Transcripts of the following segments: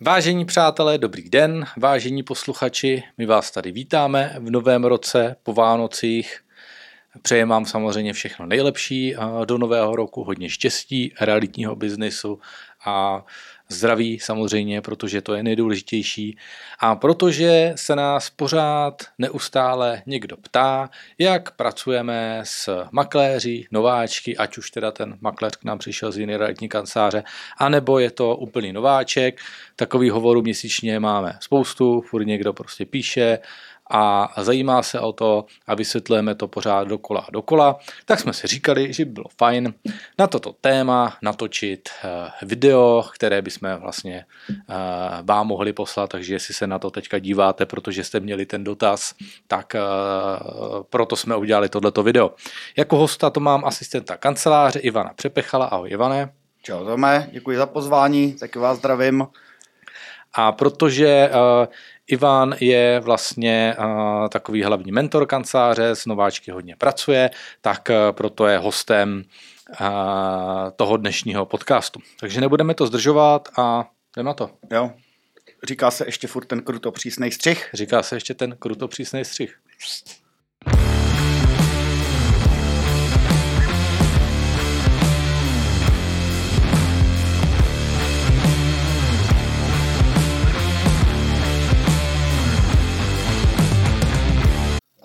Vážení přátelé, dobrý den, vážení posluchači, my vás tady vítáme v novém roce po Vánocích. Přejeme vám samozřejmě všechno nejlepší do nového roku, hodně štěstí, realitního biznesu a zdraví samozřejmě, protože to je nejdůležitější a protože se nás pořád neustále někdo ptá, jak pracujeme s makléři, nováčky, ať už teda ten makléř k nám přišel z jiné realitní kanceláře, anebo je to úplný nováček. Takový hovorů měsíčně máme spoustu, furt někdo prostě píše a zajímá se o to a vysvětlujeme to pořád dokola a dokola, tak jsme si říkali, že by bylo fajn na toto téma natočit eh, video, které bychom vlastně eh, vám mohli poslat, takže jestli se na to teďka díváte, protože jste měli ten dotaz, tak eh, proto jsme udělali tohleto video. Jako hosta to mám asistenta kanceláře Ivana Přepechala. Ahoj Ivane. Čau Tome, děkuji za pozvání, taky vás zdravím. A protože uh, Ivan je vlastně uh, takový hlavní mentor kanceláře, s nováčky hodně pracuje, tak uh, proto je hostem uh, toho dnešního podcastu. Takže nebudeme to zdržovat a jdeme na to. Jo. Říká se ještě furt ten kruto přísnej střih? Říká se ještě ten kruto přísnej střih.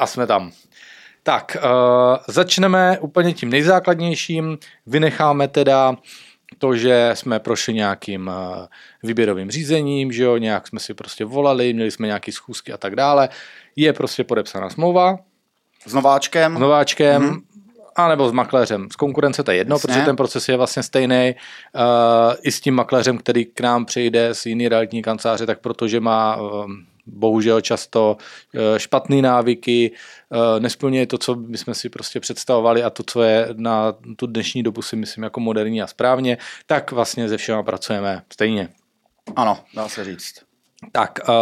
A jsme tam. Tak, uh, začneme úplně tím nejzákladnějším. Vynecháme teda to, že jsme prošli nějakým uh, výběrovým řízením, že jo, nějak jsme si prostě volali, měli jsme nějaké schůzky a tak dále. Je prostě podepsaná smlouva. S nováčkem. S nováčkem. Mm-hmm a nebo s makléřem. S konkurence to je jedno, Jasně. protože ten proces je vlastně stejný. Uh, I s tím makléřem, který k nám přijde z jiný realitní kanceláře, tak protože má uh, bohužel často eh, špatné návyky, eh, nesplňuje to, co bychom si prostě představovali a to, co je na tu dnešní dobu si myslím jako moderní a správně, tak vlastně se všema pracujeme stejně. Ano, dá se říct. Tak, uh,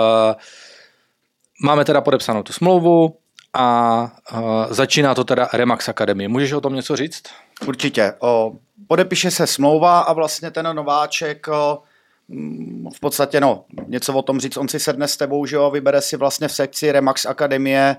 máme teda podepsanou tu smlouvu a uh, začíná to teda Remax Academy. Můžeš o tom něco říct? Určitě. O, podepíše se smlouva a vlastně ten nováček o, v podstatě no, něco o tom říct, on si sedne s tebou, že jo, vybere si vlastně v sekci Remax Akademie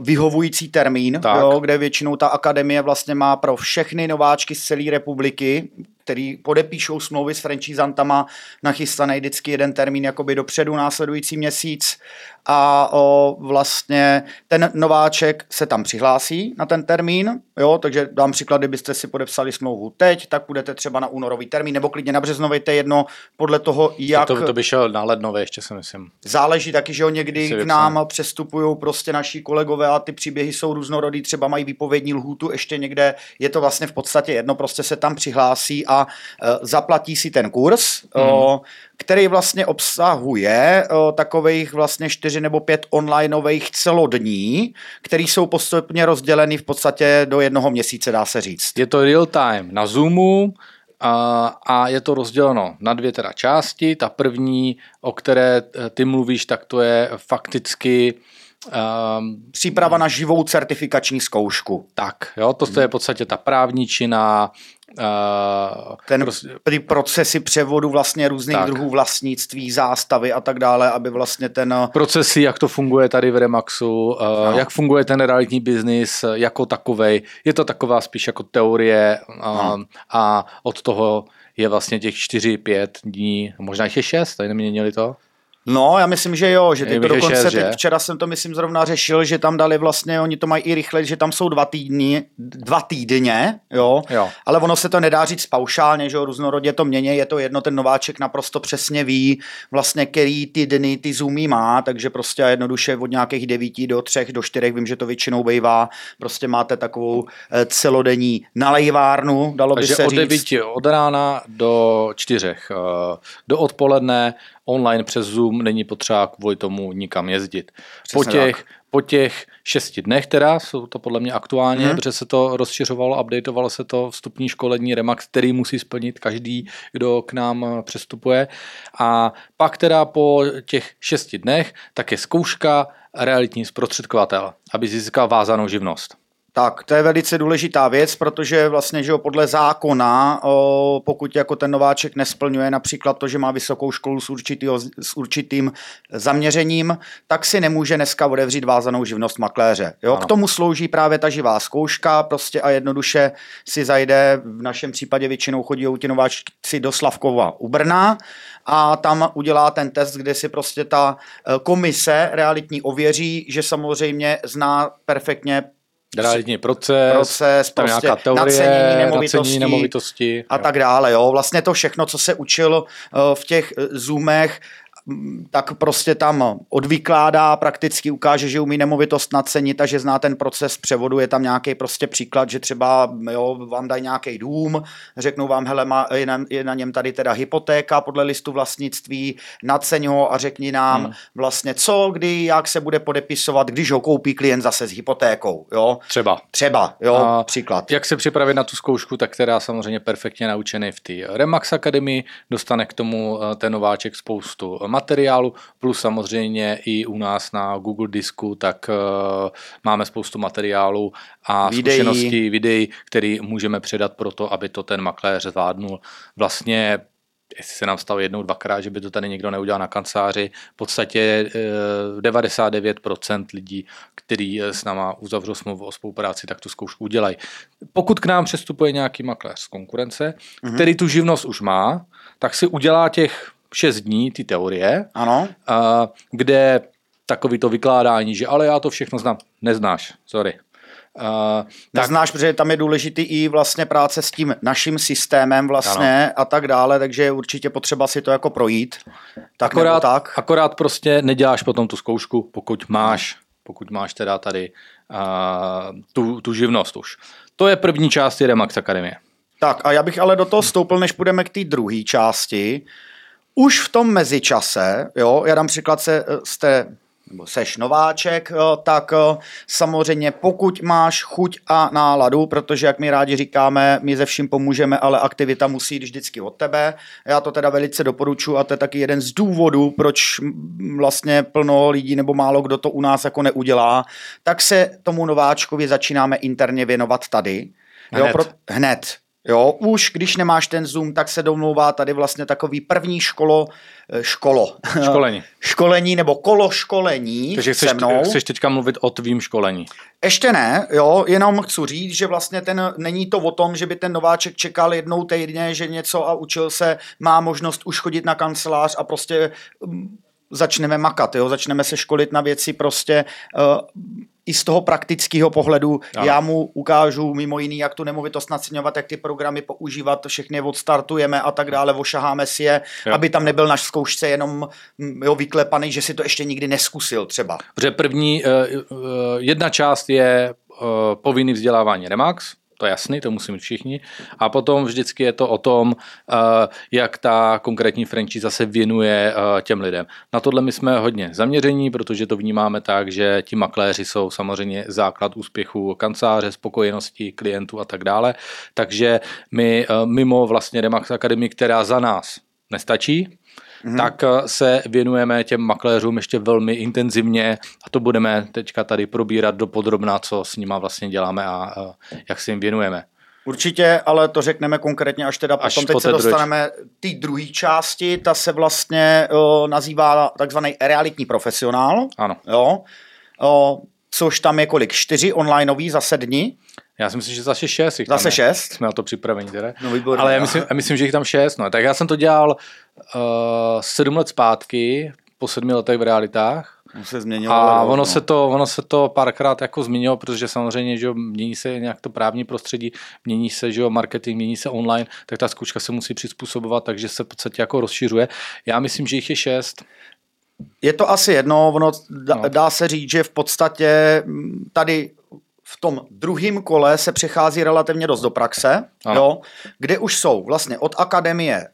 vyhovující termín, jo, kde většinou ta akademie vlastně má pro všechny nováčky z celé republiky, který podepíšou smlouvy s franchisantama, nachystaný vždycky jeden termín jakoby dopředu následující měsíc a o, vlastně ten nováček se tam přihlásí na ten termín, jo, takže dám příklad, kdybyste si podepsali smlouvu teď, tak budete třeba na únorový termín, nebo klidně na březnový, to je jedno, podle toho, jak... To, to by šel na lednové ještě si myslím. Záleží taky, že jo, někdy k nám přestupují prostě naši kolegové a ty příběhy jsou různorodý, třeba mají výpovědní lhůtu ještě někde, je to vlastně v podstatě jedno, prostě se tam přihlásí a uh, zaplatí si ten kurz, mm. uh, který vlastně obsahuje uh, takových vlastně čtyři nebo pět onlineových celodní, který jsou postupně rozděleny v podstatě do jednoho měsíce, dá se říct. Je to real time na Zoomu, a, a je to rozděleno na dvě teda části. Ta první, o které ty mluvíš, tak to je fakticky Um, Příprava na živou certifikační zkoušku. Tak, jo, to, to je v podstatě ta právničina, Uh, ten prostě, ty procesy převodu vlastně různých tak. druhů vlastnictví, zástavy a tak dále, aby vlastně ten... Procesy, jak to funguje tady v Remaxu, uh, no. jak funguje ten realitní biznis jako takovej. Je to taková spíš jako teorie uh, no. a od toho je vlastně těch 4-5 dní, možná jich je 6, tady neměnili to? No, já myslím, že jo, že ty to dokonce, šest, že? včera jsem to myslím zrovna řešil, že tam dali vlastně, oni to mají i rychle, že tam jsou dva týdny, dva týdně, jo, jo. ale ono se to nedá říct paušálně, že jo, různorodě to měně, je to jedno, ten nováček naprosto přesně ví vlastně, který ty dny ty zoomy má, takže prostě jednoduše od nějakých devíti do třech, do čtyřech, vím, že to většinou bývá, prostě máte takovou eh, celodenní nalejvárnu, dalo takže by se od říct. devíti od rána do čtyřech, eh, do odpoledne online přes Zoom není potřeba kvůli tomu nikam jezdit. po těch, po těch šesti dnech teda, jsou to podle mě aktuálně, hmm. protože se to rozšiřovalo, updateovalo se to vstupní školení Remax, který musí splnit každý, kdo k nám eh, přestupuje. A pak teda po těch šesti dnech tak je zkouška realitní zprostředkovatel, aby získal vázanou živnost. Tak, to je velice důležitá věc, protože vlastně, že jo, podle zákona, o, pokud jako ten nováček nesplňuje například to, že má vysokou školu s, určitýho, s určitým zaměřením, tak si nemůže dneska odevřít vázanou živnost makléře. Jo? K tomu slouží právě ta živá zkouška prostě a jednoduše si zajde, v našem případě většinou chodí ti nováčci do Slavkova u Brna a tam udělá ten test, kde si prostě ta e, komise realitní ověří, že samozřejmě zná perfektně Realitní proces, proces tam prostě nějaká teorie, nacenění nemovitosti, nacenění nemovitosti a tak dále. Jo. Vlastně to všechno, co se učil eh, v těch eh, zoomech, tak prostě tam odvykládá, prakticky ukáže, že umí nemovitost nacenit a že zná ten proces převodu. Je tam nějaký prostě příklad, že třeba jo, vám dají nějaký dům, řeknou vám, hele, má, je, na, je na něm tady teda hypotéka podle listu vlastnictví, naceň ho a řekni nám hmm. vlastně co, kdy, jak se bude podepisovat, když ho koupí klient zase s hypotékou. Jo? Třeba. Třeba, jo, a příklad. Jak se připravit na tu zkoušku, tak teda samozřejmě perfektně naučený v té Remax Academy, dostane k tomu eh, ten nováček spoustu materiálu, plus samozřejmě i u nás na Google Disku, tak uh, máme spoustu materiálu a Videí. zkušeností, videí, který můžeme předat pro to, aby to ten makléř zvládnul. Vlastně jestli se nám stalo jednou, dvakrát, že by to tady někdo neudělal na kanceláři. V podstatě eh, 99% lidí, který eh, s náma uzavřou smlouvu o spolupráci, tak tu zkoušku udělají. Pokud k nám přestupuje nějaký makléř z konkurence, mm-hmm. který tu živnost už má, tak si udělá těch 6 dní ty teorie, Ano, a, kde takový to vykládání, že ale já to všechno znám, neznáš, sorry. A, tak neznáš, protože tam je důležitý i vlastně práce s tím naším systémem vlastně a tak dále, takže je určitě potřeba si to jako projít. Tak akorát, tak. akorát prostě neděláš potom tu zkoušku, pokud máš, pokud máš teda tady a, tu, tu živnost už. To je první část Remax Akademie. Tak a já bych ale do toho stoupil, než půjdeme k té druhé části. Už v tom mezičase, jo, já dám příklad se, jste nebo seš nováček, jo, tak jo, samozřejmě pokud máš chuť a náladu, protože jak my rádi říkáme, my ze vším pomůžeme, ale aktivita musí jít vždycky od tebe. Já to teda velice doporučuji a to je taky jeden z důvodů, proč vlastně plno lidí nebo málo kdo to u nás jako neudělá, tak se tomu nováčkovi začínáme interně věnovat tady. Jo, Hned. pro, hned. Jo, už když nemáš ten Zoom, tak se domlouvá tady vlastně takový první školo, eh, školo. Školení. školení nebo kolo školení Takže chceš, se mnou. chceš teďka mluvit o tvým školení. Ještě ne, jo, jenom chci říct, že vlastně ten, není to o tom, že by ten nováček čekal jednou týdně, že něco a učil se, má možnost už chodit na kancelář a prostě mm, začneme makat, jo, začneme se školit na věci prostě uh, i z toho praktického pohledu. Ano. Já mu ukážu mimo jiný, jak tu nemovitost naceňovat, jak ty programy používat, všechny je odstartujeme a tak dále, ošaháme si je, Jo. aby tam nebyl na zkoušce jenom mm, jo, vyklepaný, že si to ještě nikdy neskusil třeba. Protože první, eh, eh, jedna část je eh, povinný vzdělávání Remax, to je jasný, to musí mít všichni. A potom vždycky je to o tom, eh, jak ta konkrétní franchise se věnuje eh, těm lidem. Na tohle my jsme hodně zaměření, protože to vnímáme tak, že ti makléři jsou samozřejmě základ úspěchu kanceláře, spokojenosti klientů a tak dále. Takže my eh, mimo vlastně Remax Academy, která za nás nestačí, mm-hmm. tak eh, se věnujeme těm makléřům ještě velmi intenzivně a to budeme teďka tady probírat do podrobna, co s nima vlastně děláme a, a jak se jim věnujeme. Určitě, ale to řekneme konkrétně až teda Až potom. Teď po se dostaneme té druhé části, ta se vlastně o, nazývá takzvaný realitní profesionál. Ano. Jo, o, což tam je kolik? Čtyři onlineový za sedmi? Já si myslím, že zase šest. jich tam Zase je. šest? Jsme na to připraveni teda. No výborně. Ale já myslím, já myslím, že jich tam šest. No. Tak já jsem to dělal uh, sedm let zpátky, po sedmi letech v realitách. To se změnilo. A ale ono no. se to, ono se to párkrát jako změnilo, protože samozřejmě, že jo, mění se nějak to právní prostředí, mění se, že jo, marketing, mění se online, tak ta zkouška se musí přizpůsobovat, takže se v podstatě jako rozšiřuje. Já myslím, že jich je šest. Je to asi jedno, ono dá, No. no. dá se říct, že v podstatě tady v tom druhém kole se přechází relativně dost do praxe, jo, kde už jsou vlastně od akademie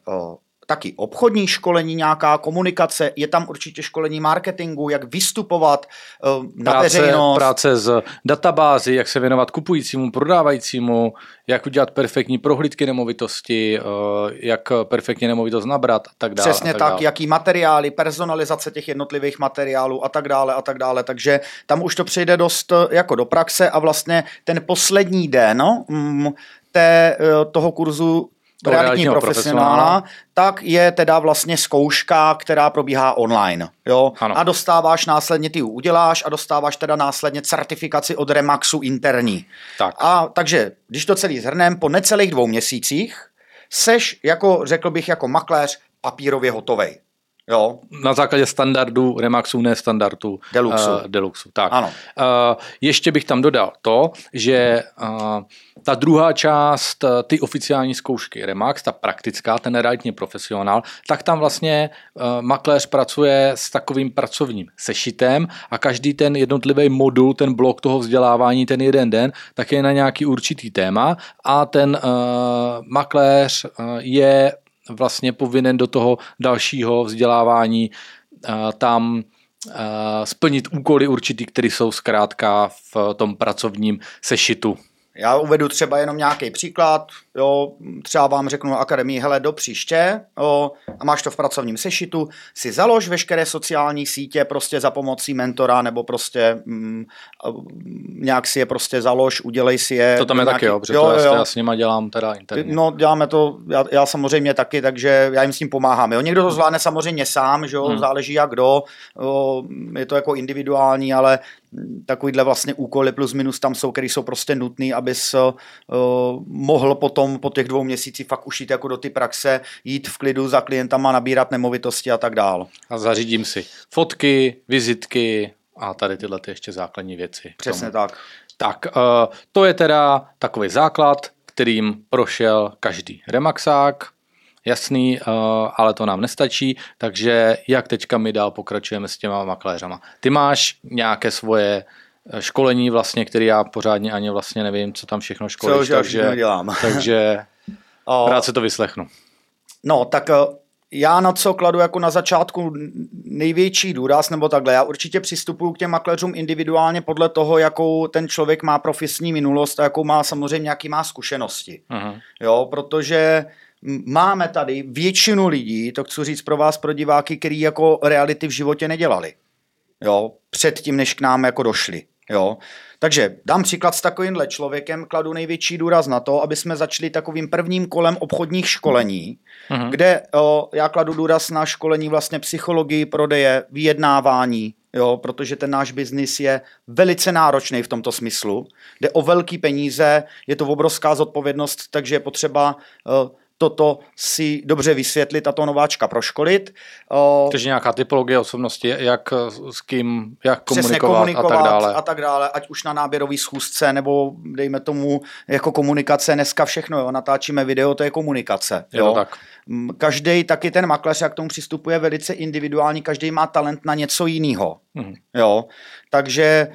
taky obchodní školení, nějaká komunikace, je tam určitě školení marketingu, jak vystupovat uh, na práce, veřejnost. Práce z databázy, jak se věnovat kupujícímu, prodávajícímu, jak udělat perfektní prohlídky nemovitosti, uh, jak perfektně nemovitost nabrat a tak dále. Přesně tak, tak, jaký materiály, personalizace těch jednotlivých materiálů a tak dále a tak dále. Takže tam už to přijde dost eh, jako do praxe a vlastně ten poslední den no, mm, té, toho kurzu realitní realitního profesionála, profesionála. tak je teda vlastně zkouška, která probíhá online. Jo? Ano. A dostáváš následně, ty ji uděláš a dostáváš teda následně certifikaci od Remaxu interní. Tak. A takže, když to celý zhrnem, po necelých dvou měsících seš, jako řekl bych, jako makléř papírově hotovej. Jo, Na základě standardu Remaxu, ne standardu Deluxu. Uh, Deluxu. Tak. Ano. Uh, ještě bych tam dodal to, že uh, ta druhá část, uh, ty oficiální zkoušky Remax, ta praktická, ten realitní profesionál, tak tam vlastně uh, makléř pracuje s takovým pracovním sešitem a každý ten jednotlivý modul, ten blok toho vzdělávání, ten jeden den, tak je na nějaký určitý téma a ten uh, makléř uh, je vlastně povinen do toho dalšího vzdělávání uh, tam uh, splnit úkoly určitý, které jsou zkrátka v tom pracovním sešitu. Já uvedu třeba jenom nějaký příklad, jo, třeba vám řeknu akademii, hele, do příště, jo, a máš to v pracovním sešitu, si založ veškeré sociální sítě prostě za pomocí mentora, nebo prostě mm, a, nějak si je prostě založ, udělej si je. To tam je nějaký- taky, jo, protože to já, já s nima dělám teda interně. No, děláme to, já, já samozřejmě taky, takže já jim s tím pomáhám. Jo. Někdo to zvládne samozřejmě sám, že jo, Hmm. záleží jak kdo, jo, je to jako individuální, ale mm, takovýhle vlastně úkoly plus minus tam jsou, které jsou prostě nutné, abys uh, mohl potom po těch dvou měsících fakt už jít jako do ty praxe, jít v klidu za klientama, nabírat nemovitosti a tak dál. A zařídím si fotky, vizitky a tady tyhle ty ještě základní věci. Přesně tak. Tak, eh, to je teda takový základ, kterým prošel každý remaxák, jasný, eh, ale to nám nestačí, takže jak teďka my dál pokračujeme s těma makléřama. Ty máš nějaké svoje eh, školení vlastně, který já pořádně ani vlastně nevím, co tam všechno Co školíš, já takže, všechno dělám. takže rád se to vyslechnu. No, tak eh, já na co kladu jako na začátku největší důraz, nebo takhle, já určitě přistupuju k těm makléřům individuálně podle toho, jakou ten člověk má profesní minulost a jakou má samozřejmě, jaký má zkušenosti. Mhm. Jo, protože m- máme tady většinu lidí, to chci říct pro vás, pro diváky, který jako reality v životě nedělali. Jo, předtím, než k nám jako došli. Jo. Takže dám příklad s takovýmhle člověkem, kladu největší důraz na to, aby jsme začali takovým prvním kolem obchodních školení, Mhm. kde o, já kladu důraz na školení vlastně psychologii, prodeje, vyjednávání, jo, protože ten náš biznis je velice náročný v tomto smyslu. Jde o velký peníze, je to obrovská zodpovědnost, takže je potřeba o, toto si dobře vysvětlit a to nováčka proškolit. Takže nějaká typologie osobnosti, jak s kým, jak komunikovat, komunikovat a tak dále. a tak dále, ať už na náběrový schůzce, nebo dejme tomu jako komunikace, dneska všechno, jo, natáčíme video, to je komunikace. Je to tak. Každý, taky ten makléř, jak k tomu přistupuje velice individuální, každý má talent na něco jiného. Mhm. Jo, takže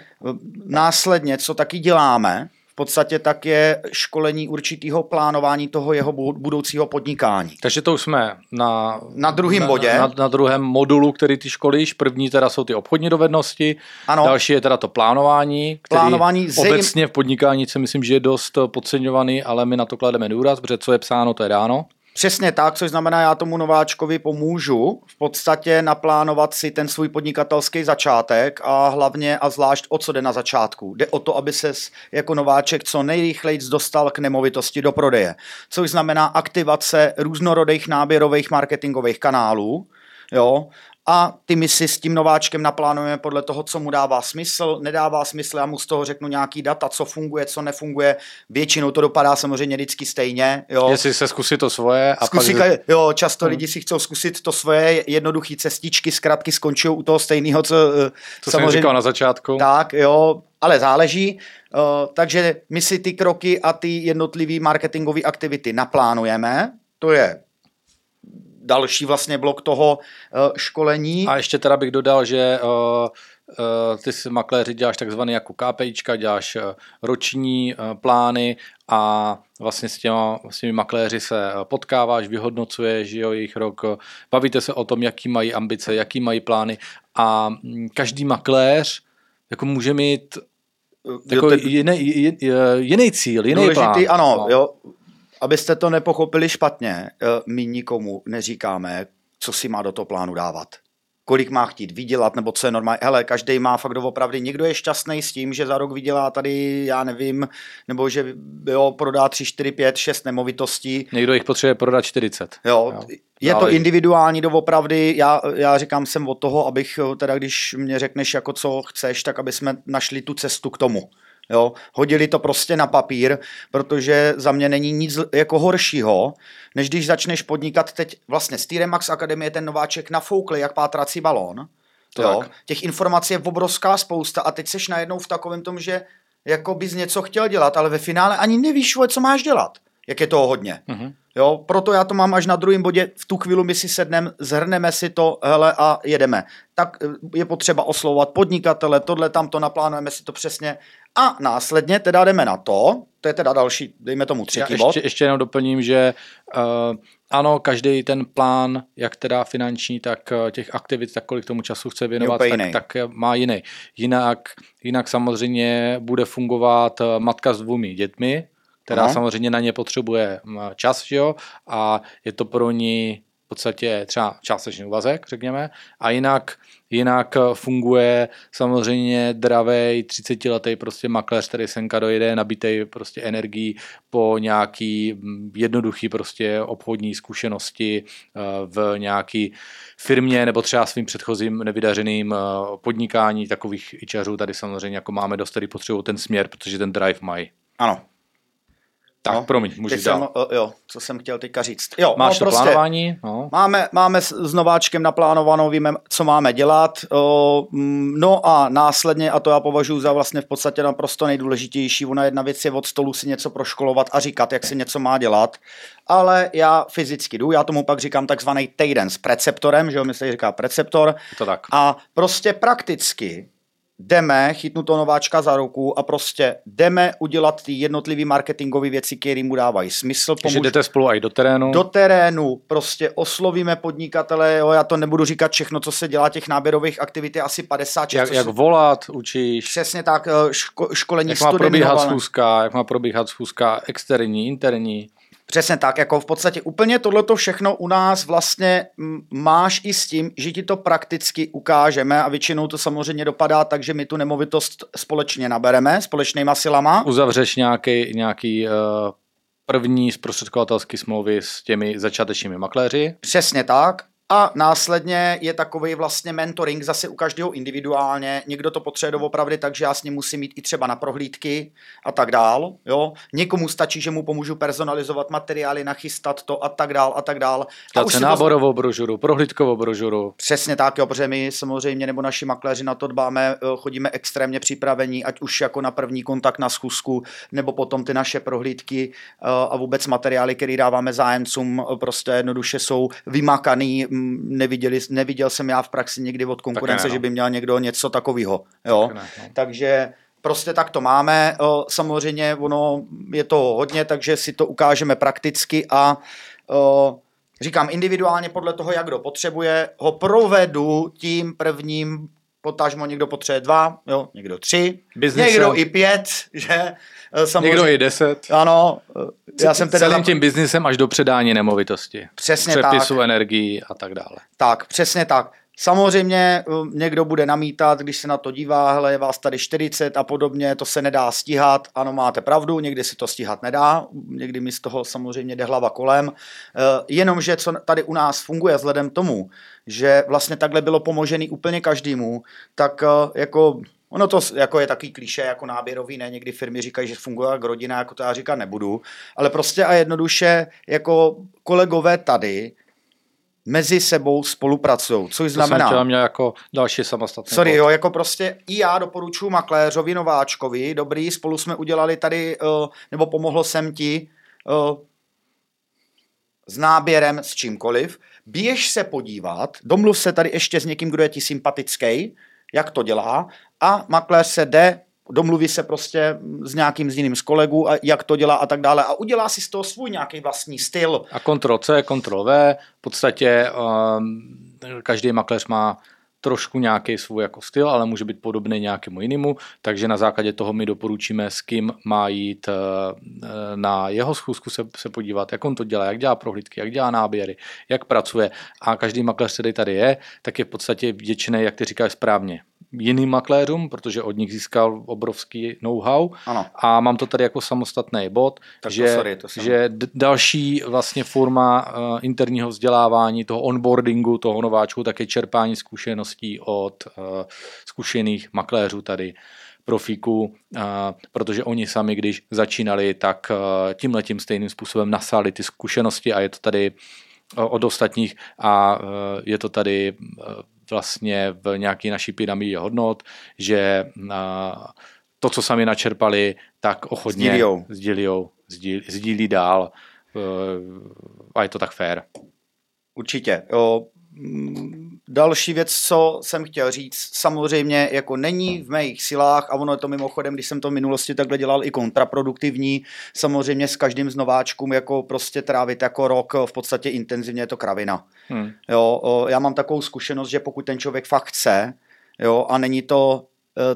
následně, co taky děláme, podstatě tak je školení určitého plánování toho jeho bu- budoucího podnikání. Takže to už jsme na, Na druhém na, bodě. Na, na druhém modulu, který ty školíš. První teda jsou ty obchodní dovednosti, Ano. další je teda to plánování, který Plánování zejm- obecně v podnikání si myslím, že je dost podceňovaný, ale my na to klademe důraz, protože co je psáno, to je dáno. Přesně tak, což znamená, já tomu nováčkovi pomůžu v podstatě naplánovat si ten svůj podnikatelský začátek a hlavně a zvlášť o co jde na začátku. Jde o to, aby se jako nováček co nejrychleji dostal k nemovitosti do prodeje, což znamená aktivace různorodých náběrových marketingových kanálů, jo, a ty my si s tím nováčkem naplánujeme podle toho, co mu dává smysl, nedává smysl, já mu z toho řeknu nějaký data, co funguje, co nefunguje. Většinou to dopadá samozřejmě vždycky stejně. Jo. Jestli se zkusí to svoje a Zkusí, pak... jo, často lidi si chcou zkusit to svoje jednoduché cestičky, zkratky skončí u toho stejného, co, eh, To jsem říkal na začátku. tak, jo, ale záleží. Uh, takže my si ty kroky a ty jednotlivé marketingové aktivity naplánujeme. To je další vlastně blok toho uh, školení. A ještě teda bych dodal, že uh, uh, ty si makléři děláš takzvaný jako KPIčka, děláš roční plány a vlastně s, těma, s těmi makléři se potkáváš, vyhodnocuješ jo, jejich rok, bavíte se o tom, jaký mají ambice, jaký mají plány a mm, každý makléř jako může mít jako ten... jiný, jiný cíl, jiný důležitý, plán. Ano, no. jo, abyste to nepochopili špatně, my nikomu neříkáme, co si má do toho plánu dávat kolik má chtít vydělat, nebo co je normální. Hele, každý má fakt doopravdy. Někdo je šťastný s tím, že za rok vydělá tady, já nevím, nebo že jo, prodá 3, 4, 5, 6 nemovitostí. Někdo jich potřebuje prodat 40. Jo, jo. Je to individuální doopravdy, já, já říkám jsem od toho, abych teda, když mě řekneš jako co chceš, tak aby jsme našli tu cestu k tomu. Jo, hodili to prostě na papír, protože za mě není nic jako horšího, než když začneš podnikat teď vlastně z T-Remax Akademie ten nováček nafoukli jak pátrací balón. Jo, těch informací je obrovská spousta a teď seš najednou v takovém tom, že jako bys něco chtěl dělat, ale ve finále ani nevíš, co máš dělat. Jak je toho hodně. Mm-hmm. Jo, proto já to mám až na druhém bodě, v tu chvíli my si sedneme, zhrneme si to, hele a jedeme. Tak eh, je potřeba oslovovat podnikatele, tohle, tamto, naplánujeme si to přesně a následně teda jdeme na to, to je teda další, dejme tomu třetí já bod. Ještě, ještě jenom doplním, že uh, ano, každý ten plán, jak teda finanční, tak uh, těch aktivit, tak kolik tomu času chce věnovat, tak, tak má jiný. Jinak, jinak samozřejmě bude fungovat matka s dvoumi dětmi, která Aha. samozřejmě na ně potřebuje čas, že jo, a je to pro ní v podstatě třeba částečný úvazek, řekněme, a jinak, jinak funguje samozřejmě dravej 30 letý prostě makléř, který senka dojde, nabitej prostě energií po nějaký jednoduchý prostě obchodní zkušenosti eh, v nějaký firmě nebo třeba svým předchozím nevydařeným eh, podnikání takových ičařů tady samozřejmě jako máme dost, který potřebují ten směr, protože ten drive mají. Ano, tak, no, promiň, můžeš dál. Jsem, jo, co jsem chtěl teďka říct. Jo, Máš no, to prostě plánování? No. Máme, máme s nováčkem naplánovanou, víme, co máme dělat. Mm, no a následně, a to já považuji za vlastně v podstatě naprosto nejdůležitější, ona jedna věc je od stolu si něco proškolovat a říkat, jak si něco má dělat, ale já fyzicky jdu, já tomu pak říkám takzvaný týden s preceptorem, že jo, mi se říká preceptor. To tak. A prostě prakticky jdeme, chytnu to nováčka za ruku a prostě jdeme udělat ty jednotlivé marketingové věci, které mu dávají smysl. Pomůž... Takže jdete spolu i do terénu? Do terénu, prostě oslovíme podnikatele, jo, já to nebudu říkat všechno, co se dělá, těch náběrových aktivit je asi 50. Jak, jak volat, učíš? Přesně tak, eh, ško, školení Jak má probíhat schůzka, jak má probíhat schůzka externí, interní? Přesně tak, jako v podstatě úplně tohleto všechno u nás vlastně máš i s tím, že ti to prakticky ukážeme a většinou to samozřejmě dopadá tak, že my tu nemovitost společně nabereme, společnýma silama. Uzavřeš nějaký, nějaký uh první zprostředkovatelské smlouvy s těmi začátečními makléři. Přesně tak. A následně je takový vlastně mentoring zase u každého individuálně. Někdo to potřebuje doopravdy tak, že já s ním musím mít i třeba na prohlídky a tak dál. Jo? Někomu stačí, že mu pomůžu personalizovat materiály, nachystat to a tak dál a tak dál. A už náborovou to... brožuru, prohlídkovou brožuru. Přesně tak, jo, protože my samozřejmě nebo naši makléři na to dbáme, eh, chodíme extrémně připravení, ať už jako na první kontakt na schůzku, nebo potom ty naše prohlídky eh, a vůbec materiály, které dáváme zájemcům, eh, prostě jednoduše jsou vymakaný neviděli, neviděl jsem já v praxi někdy od konkurence, ne, no. že by měl někdo něco takového. Jo? Ne, no. Takže prostě tak to máme. Samozřejmě ono je to hodně, takže si to ukážeme prakticky a říkám individuálně podle toho, jak kdo potřebuje, ho provedu tím prvním potažmo někdo potřebuje dva, jo, někdo tři, Businessem. někdo i pět, že Eh, samozřejmě. Někdo i deset. Ano. Eh, já jsem teda Celým tím biznisem až do předání nemovitosti. Přesně Přepisu tak. energii a tak dále. Tak, přesně tak. Samozřejmě eh, někdo bude namítat, když se na to dívá, hele, je vás tady 40 a podobně, to se nedá stíhat. Ano, máte pravdu, někdy se to stíhat nedá, někdy mi z toho samozřejmě jde hlava kolem. Jenomže co tady u nás funguje vzhledem tomu, že vlastně takhle bylo pomožený úplně každému, tak jako Ono to jako je takový klíše jako náběrový, ne? Někdy firmy říkají, že funguje jak rodina, jako to já říkat nebudu. Ale prostě a jednoduše jako kolegové tady mezi sebou spolupracují, což to znamená... jsem měl jako další samostatný Sorry, jo, jako prostě i já doporučuji makléřovi Nováčkovi, dobrý, spolu jsme udělali tady, uh, nebo pomohl jsem ti uh, s náběrem s čímkoliv, běž se podívat, domluv se tady ještě s někým, kdo je ti sympatický, jak to dělá a makléř se jde domluví se prostě s nějakým z jiným z kolegů, a jak to dělá a tak dále. A udělá si z toho svůj nějaký vlastní styl. A kontrol C, kontrol V, v podstatě um, každý makléř má trošku nějaký svůj jako styl, ale může být podobný nějakému jinému, takže na základě toho my doporučíme, s kým má jít eh, na jeho schůzku se, se podívat, jak on to dělá, jak dělá prohlídky, jak dělá náběry, jak pracuje. A každý makléř, který tady je, tak je v podstatě vděčný, jak ty říkáš správně, jiným makléřům, protože od nich získal obrovský know-how ano. a mám to tady jako samostatný bod, tak že, to sorry, to že další vlastně forma uh, interního vzdělávání, toho onboardingu, toho nováčku, tak je čerpání zkušeností od uh, zkušených makléřů tady profíků, uh, protože oni sami, když začínali, tak uh, tímhle tím stejným způsobem nasali ty zkušenosti a je to tady od ostatních a je to tady vlastně v nějaké naší pyramidě hodnot, že to, co sami načerpali, tak ochotně sdílijou, sdílijou sdílí, sdílí dál e, a je to tak fair. Určitě. Další věc, co jsem chtěl říct, samozřejmě jako není v mých silách a ono je to mimochodem, když jsem to v minulosti takhle dělal i kontraproduktivní, samozřejmě s každým z nováčkům jako prostě trávit jako rok v podstatě intenzivně je to kravina. Hmm. Jo, já mám takovou zkušenost, že pokud ten člověk fakt chce, jo, a není to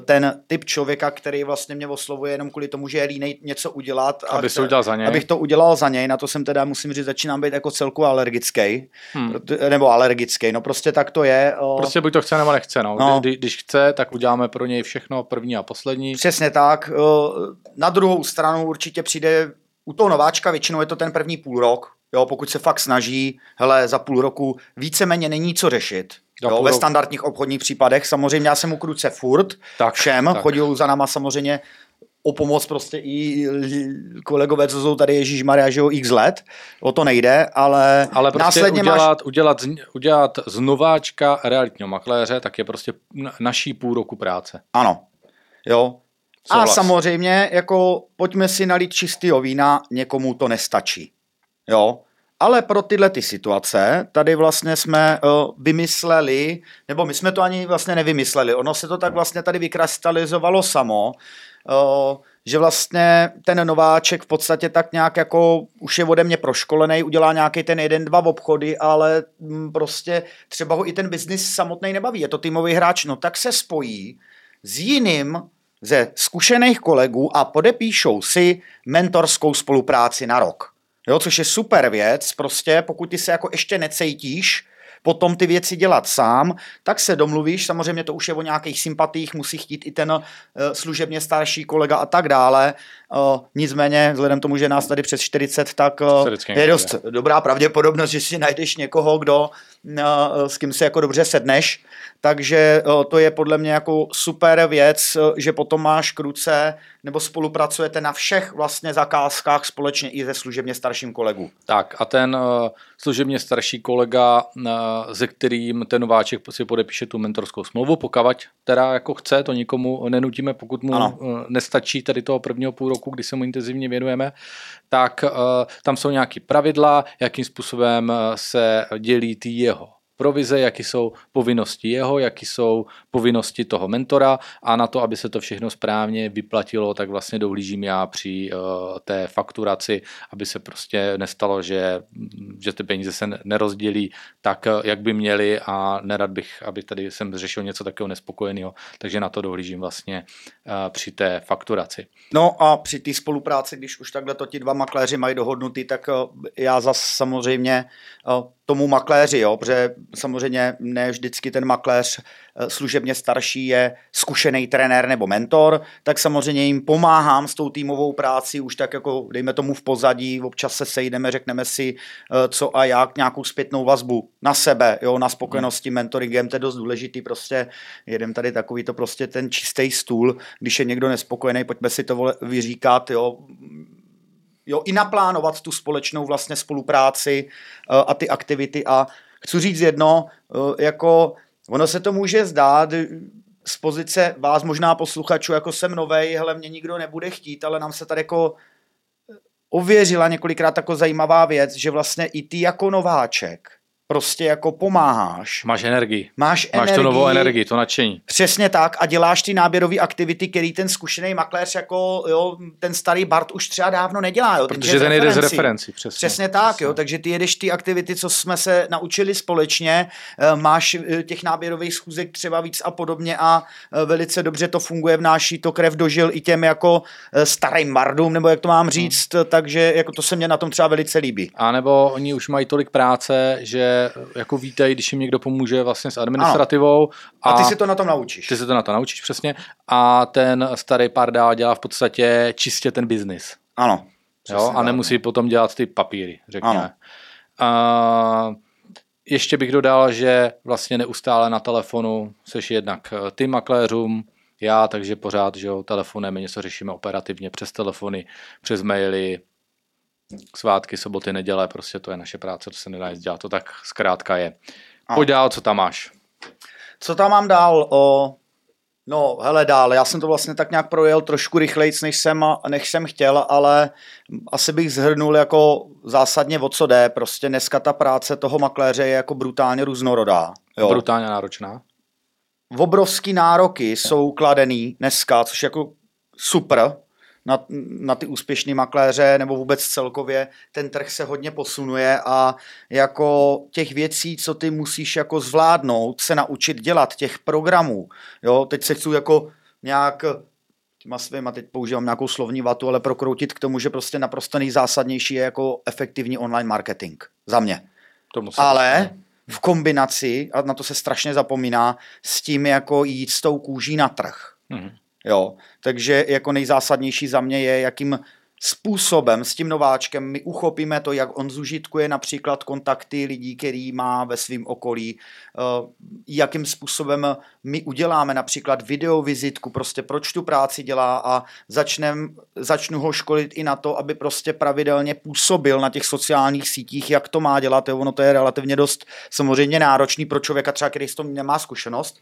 ten typ člověka, který vlastně mě oslovuje jenom kvůli tomu, že je línej něco udělat. Aby to udělal za něj. Abych to udělal za něj, na to jsem teda, musím říct, začínám být jako celku alergický. Hmm. Nebo alergický, no prostě tak to je. Prostě buď to chce nebo nechce, no. no. Kdy, když chce, tak uděláme pro něj všechno první a poslední. Přesně tak. Na druhou stranu určitě přijde u toho nováčka, většinou je to ten první půl rok, jo, pokud se fakt snaží, hele, za půl roku víceméně není co řešit. Jo, ve standardních obchodních případech. Samozřejmě já jsem u kruce furt, tak, všem, tak. chodil za náma samozřejmě o pomoc prostě i kolegové, co jsou tady Ježíš Maria, že jo, x let, o to nejde, ale, ale prostě následně udělat, máš... udělat, udělat z nováčka realitního makléře, tak je prostě naší půl roku práce. Ano, jo. Souhlas. A samozřejmě, jako pojďme si nalít čistého vína, někomu to nestačí. Jo, ale pro tyhle ty situace tady vlastně jsme uh, vymysleli, nebo my jsme to ani vlastně nevymysleli, ono se to tak vlastně tady vykrystalizovalo samo, uh, že vlastně ten nováček v podstatě tak nějak jako už je ode mě proškolený, udělá nějaký ten jeden, dva obchody, ale mm, prostě třeba ho i ten biznis samotný nebaví, je to týmový hráč, no tak se spojí s jiným ze zkušených kolegů a podepíšou si mentorskou spolupráci na rok. Jo, což je super věc, prostě pokud ty se jako ještě necejtíš, potom ty věci dělat sám, tak se domluvíš, samozřejmě to už je o nějakých sympatích, musí chtít i ten uh, služebně starší kolega a tak dále. Nicméně, vzhledem tomu, že nás tady přes 40, tak je dost dobrá pravděpodobnost, že si najdeš někoho, kdo, s kým si jako dobře sedneš. Takže to je podle mě jako super věc, že potom máš kruce nebo spolupracujete na všech vlastně zakázkách společně i se služebně starším kolegou. Tak a ten služebně starší kolega, se kterým ten nováček si podepíše tu mentorskou smlouvu, pokavať teda jako chce, to nikomu nenutíme, pokud mu uh, nestačí tady toho prvního půl roku, kdy se mu intenzivně věnujeme, tak uh, tam jsou nějaké pravidla, jakým způsobem se dělí ty jeho provize, jaký jsou povinnosti jeho, jaký jsou povinnosti toho mentora a na to, aby se to všechno správně vyplatilo, tak vlastně dohlížím já při uh, té fakturaci, aby se prostě nestalo, že, že ty peníze se nerozdělí tak, eh, jak by měly a nerad bych, aby tady jsem řešil něco takového nespokojeného, takže na to dohlížím vlastně uh, při té fakturaci. No a při té spolupráci, když už takhle to ti dva makléři mají dohodnutý, tak uh, já zas samozřejmě tomu makléři, jo, protože samozřejmě ne vždycky ten makléř eh, služebně starší je zkušený trenér nebo mentor, tak samozřejmě jim pomáhám s tou týmovou práci, už tak jako dejme tomu v pozadí, občas se sejdeme, řekneme si, eh, co a jak, nějakou zpětnou vazbu na sebe, jo, na spokojenosti hmm. mentoringem, to je dost důležitý, prostě jedem tady takový to prostě ten čistý stůl, když je někdo nespokojený, pojďme si to vyříkat, jo, jo, i naplánovat tu společnou vlastně spolupráci uh, a ty aktivity. A chci říct jedno, uh, jako ono se to může zdát z pozice vás možná posluchačů, jako jsem novej, hele, mě nikdo nebude chtít, ale nám se tady jako ověřila několikrát jako zajímavá věc, že vlastně i ty jako nováček prostě jako pomáháš. Máš energii. Máš, Máš energii, tu novou energii, to nadšení. Přesně tak a děláš ty náběrové aktivity, který ten zkušený makléř jako jo, ten starý Bart už třeba dávno nedělá. Jo, Protože ten jede z referenci, přesně. Přesně tak, přesně. jo, takže ty jedeš ty aktivity, co jsme se naučili společně, eh, máš eh, těch náběrových schůzek třeba víc a podobně a eh, velice dobře to funguje, vnáší to krev dožil i těm jako starým mardům, nebo jak to mám říct, hmm. takže jako to se mě na tom třeba velice líbí. A nebo oni už mají tolik práce, že jako vítají, když jim někdo pomůže vlastně s administrativou. A, a ty si to na tom naučíš. Ty si to na to naučíš, přesně. A ten starý pardál dělá v podstatě čistě ten biznis. Ano. Jo? A nemusí ne. potom dělat ty papíry, řekněme. Ano. A ještě bych dodal, že vlastně neustále na telefonu seš jednak eh, ty makléřům, já, takže pořád, že jo, telefonem něco řešíme operativně přes telefony, přes maily, svátky, soboty, neděle, prostě to je naše práce, to se nedá dělat, to tak zkrátka je. Pojď dál, co tam máš? Co tam mám dál? O, no, hele dál, já jsem to vlastně tak nějak projel trošku rychleji, než jsem, než jsem chtěl, ale asi bych zhrnul jako zásadně o co jde. Prostě dneska ta práce toho makléře je jako brutálně různorodá. Jo. Brutálně náročná. Obrovský nároky jsou kladený dneska, což jako super, na, na ty úspěšné makléře nebo vůbec celkově ten trh se hodně posunuje a jako těch věcí, co ty musíš jako zvládnout, se naučit dělat, těch programů, jo, teď se chci jako nějak těma svýma, teď používám nějakou slovní vatu, ale prokroutit k tomu, že prostě naprosto nejzásadnější je jako efektivní online marketing. Za mě. To ale v kombinaci, a na to se strašně zapomíná, s tím jako jít s tou kůží na trh. Mm-hmm. Jo, takže jako nejzásadnější za mě je, jakým způsobem s tím nováčkem my uchopíme to, jak on zužitkuje například kontakty lidí, který má ve svém okolí, eh, jakým způsobem my uděláme například videovizitku, prostě proč tu práci dělá a začnem, začnu ho školit i na to, aby prostě pravidelně působil na těch sociálních sítích, jak to má dělat. Jo, ono to je relativně dost samozřejmě náročný pro člověka, třeba který s tom nemá zkušenost,